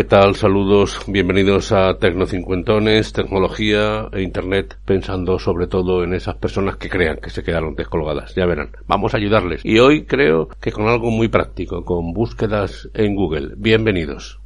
¿Qué tal? Saludos, bienvenidos a Tecnocincuentones, tecnología e internet, pensando sobre todo en esas personas que crean que se quedaron descolgadas. Ya verán, vamos a ayudarles. Y hoy creo que con algo muy práctico, con búsquedas en Google. Bienvenidos.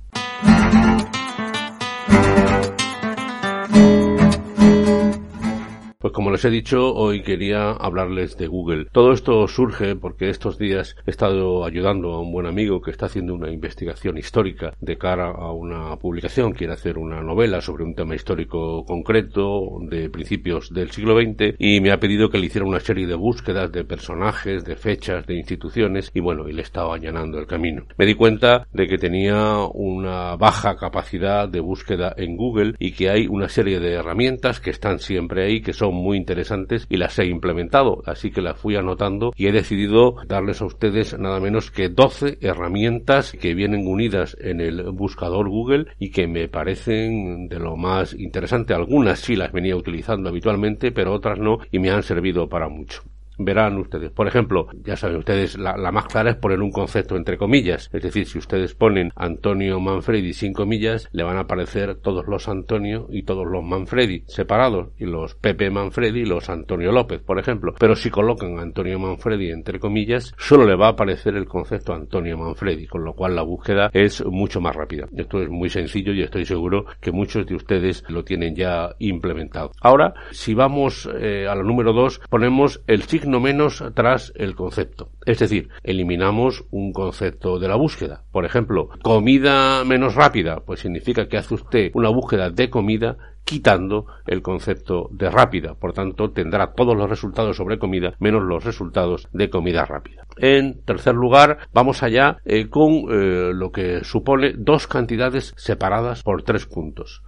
Como les he dicho, hoy quería hablarles de Google. Todo esto surge porque estos días he estado ayudando a un buen amigo que está haciendo una investigación histórica de cara a una publicación. Quiere hacer una novela sobre un tema histórico concreto de principios del siglo XX y me ha pedido que le hiciera una serie de búsquedas de personajes, de fechas, de instituciones y bueno, y le estaba allanando el camino. Me di cuenta de que tenía una baja capacidad de búsqueda en Google y que hay una serie de herramientas que están siempre ahí que son muy interesantes y las he implementado, así que las fui anotando y he decidido darles a ustedes nada menos que 12 herramientas que vienen unidas en el buscador Google y que me parecen de lo más interesante. Algunas sí las venía utilizando habitualmente, pero otras no y me han servido para mucho verán ustedes. Por ejemplo, ya saben ustedes, la, más clara es poner un concepto entre comillas. Es decir, si ustedes ponen Antonio Manfredi sin comillas, le van a aparecer todos los Antonio y todos los Manfredi separados, y los Pepe Manfredi y los Antonio López, por ejemplo. Pero si colocan Antonio Manfredi entre comillas, solo le va a aparecer el concepto Antonio Manfredi, con lo cual la búsqueda es mucho más rápida. Esto es muy sencillo y estoy seguro que muchos de ustedes lo tienen ya implementado. Ahora, si vamos eh, a la número 2, ponemos el signo no menos tras el concepto. Es decir, eliminamos un concepto de la búsqueda. Por ejemplo, comida menos rápida, pues significa que hace usted una búsqueda de comida quitando el concepto de rápida. Por tanto, tendrá todos los resultados sobre comida menos los resultados de comida rápida. En tercer lugar, vamos allá eh, con eh, lo que supone dos cantidades separadas por tres puntos.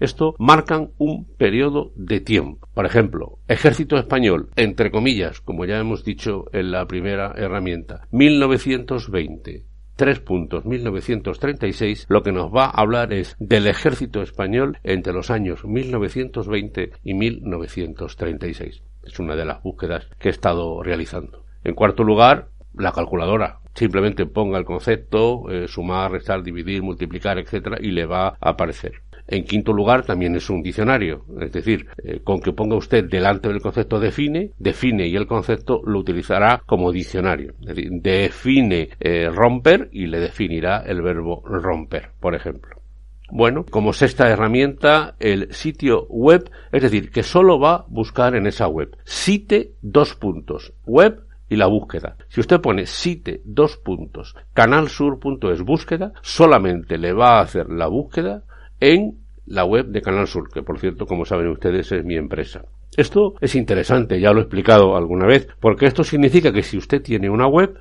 Esto marcan un periodo de tiempo. Por ejemplo, Ejército Español, entre comillas, como ya hemos dicho en la primera herramienta, 1920 tres puntos 1936, lo que nos va a hablar es del ejército español entre los años 1920 y 1936. Es una de las búsquedas que he estado realizando. En cuarto lugar, la calculadora. Simplemente ponga el concepto, eh, sumar, restar, dividir, multiplicar, etcétera, y le va a aparecer. En quinto lugar, también es un diccionario, es decir, eh, con que ponga usted delante del concepto define, define y el concepto lo utilizará como diccionario. Es decir, define eh, romper y le definirá el verbo romper, por ejemplo. Bueno, como sexta herramienta, el sitio web, es decir, que solo va a buscar en esa web. Site dos puntos, web y la búsqueda. Si usted pone site dos puntos, canalsur.es búsqueda, solamente le va a hacer la búsqueda en la web de Canal Sur, que por cierto, como saben ustedes, es mi empresa. Esto es interesante, ya lo he explicado alguna vez, porque esto significa que si usted tiene una web,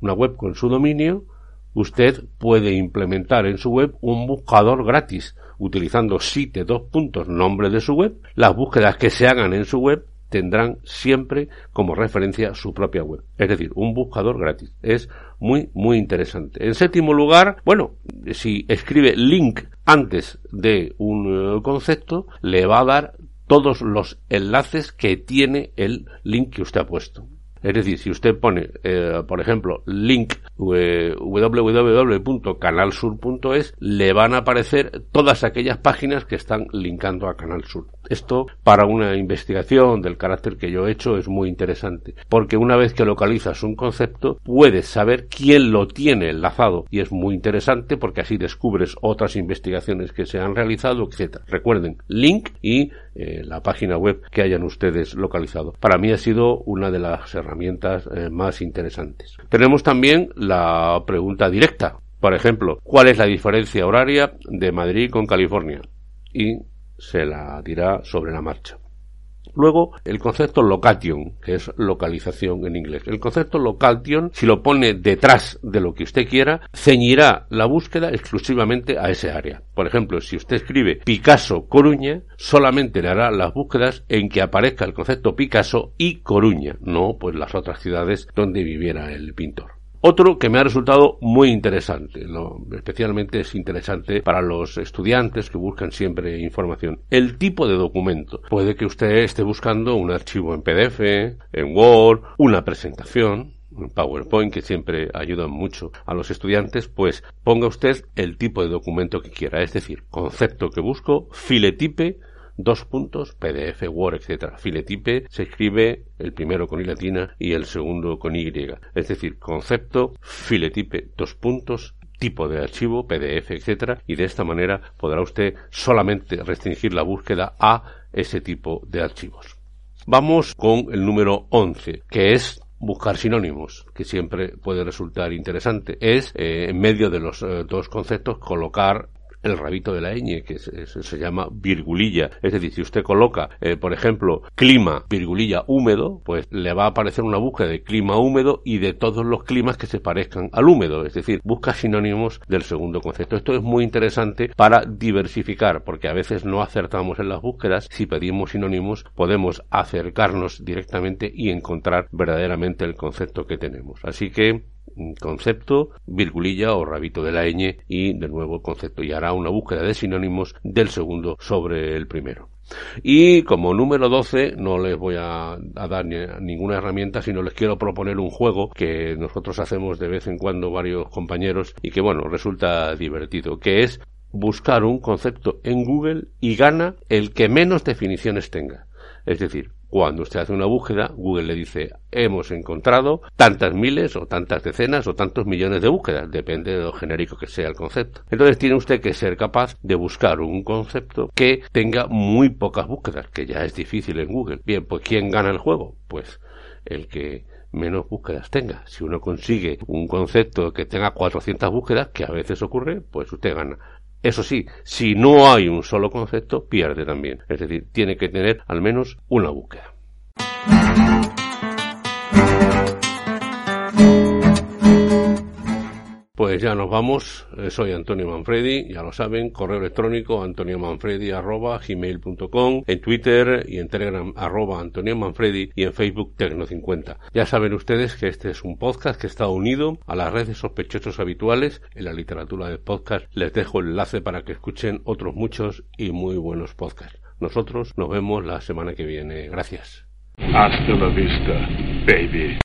una web con su dominio, usted puede implementar en su web un buscador gratis, utilizando site dos puntos nombre de su web, las búsquedas que se hagan en su web tendrán siempre como referencia su propia web. Es decir, un buscador gratis. Es muy, muy interesante. En séptimo lugar, bueno, si escribe link antes de un eh, concepto, le va a dar todos los enlaces que tiene el link que usted ha puesto. Es decir, si usted pone, eh, por ejemplo, link eh, www.canalsur.es, le van a aparecer todas aquellas páginas que están linkando a Canal Sur. Esto, para una investigación del carácter que yo he hecho, es muy interesante, porque una vez que localizas un concepto, puedes saber quién lo tiene enlazado, y es muy interesante porque así descubres otras investigaciones que se han realizado, etc. Recuerden, link y eh, la página web que hayan ustedes localizado. Para mí ha sido una de las herramientas eh, más interesantes. Tenemos también la pregunta directa. Por ejemplo, ¿cuál es la diferencia horaria de Madrid con California? Y se la dirá sobre la marcha. Luego, el concepto location, que es localización en inglés. El concepto location, si lo pone detrás de lo que usted quiera, ceñirá la búsqueda exclusivamente a ese área. Por ejemplo, si usted escribe Picasso Coruña, solamente le hará las búsquedas en que aparezca el concepto Picasso y Coruña, no pues las otras ciudades donde viviera el pintor. Otro que me ha resultado muy interesante, especialmente es interesante para los estudiantes que buscan siempre información. El tipo de documento. Puede que usted esté buscando un archivo en PDF, en Word, una presentación, PowerPoint que siempre ayuda mucho a los estudiantes, pues ponga usted el tipo de documento que quiera, es decir, concepto que busco, filetipe, dos puntos, PDF, Word, etc. Filetipe se escribe el primero con I latina y el segundo con Y. Es decir, concepto, filetipe, dos puntos, tipo de archivo, PDF, etc. Y de esta manera podrá usted solamente restringir la búsqueda a ese tipo de archivos. Vamos con el número 11, que es buscar sinónimos, que siempre puede resultar interesante. Es, eh, en medio de los eh, dos conceptos, colocar el rabito de la ñ, que se, llama virgulilla. Es decir, si usted coloca, eh, por ejemplo, clima, virgulilla húmedo, pues le va a aparecer una búsqueda de clima húmedo y de todos los climas que se parezcan al húmedo. Es decir, busca sinónimos del segundo concepto. Esto es muy interesante para diversificar, porque a veces no acertamos en las búsquedas. Si pedimos sinónimos, podemos acercarnos directamente y encontrar verdaderamente el concepto que tenemos. Así que concepto, virgulilla o rabito de la ñ y de nuevo concepto y hará una búsqueda de sinónimos del segundo sobre el primero. Y como número 12 no les voy a, dar ninguna herramienta, sino les quiero proponer un juego que nosotros hacemos de vez en cuando varios compañeros y que bueno, resulta divertido, que es buscar un concepto en Google y gana el que menos definiciones tenga. Es decir, cuando usted hace una búsqueda, Google le dice, hemos encontrado tantas miles o tantas decenas o tantos millones de búsquedas, depende de lo genérico que sea el concepto. Entonces tiene usted que ser capaz de buscar un concepto que tenga muy pocas búsquedas, que ya es difícil en Google. Bien, pues ¿quién gana el juego? Pues el que menos búsquedas tenga. Si uno consigue un concepto que tenga 400 búsquedas, que a veces ocurre, pues usted gana. Eso sí, si no hay un solo concepto, pierde también. Es decir, tiene que tener al menos una búsqueda. Ya nos vamos. Eh, soy Antonio Manfredi, ya lo saben, correo electrónico antoniomanfredi.gmail.com, en Twitter y en Telegram arroba Antonio Manfredi y en Facebook Tecno50. Ya saben ustedes que este es un podcast que está unido a las redes sospechosos habituales en la literatura de podcast. Les dejo el enlace para que escuchen otros muchos y muy buenos podcasts. Nosotros nos vemos la semana que viene. Gracias. Hasta la vista, baby.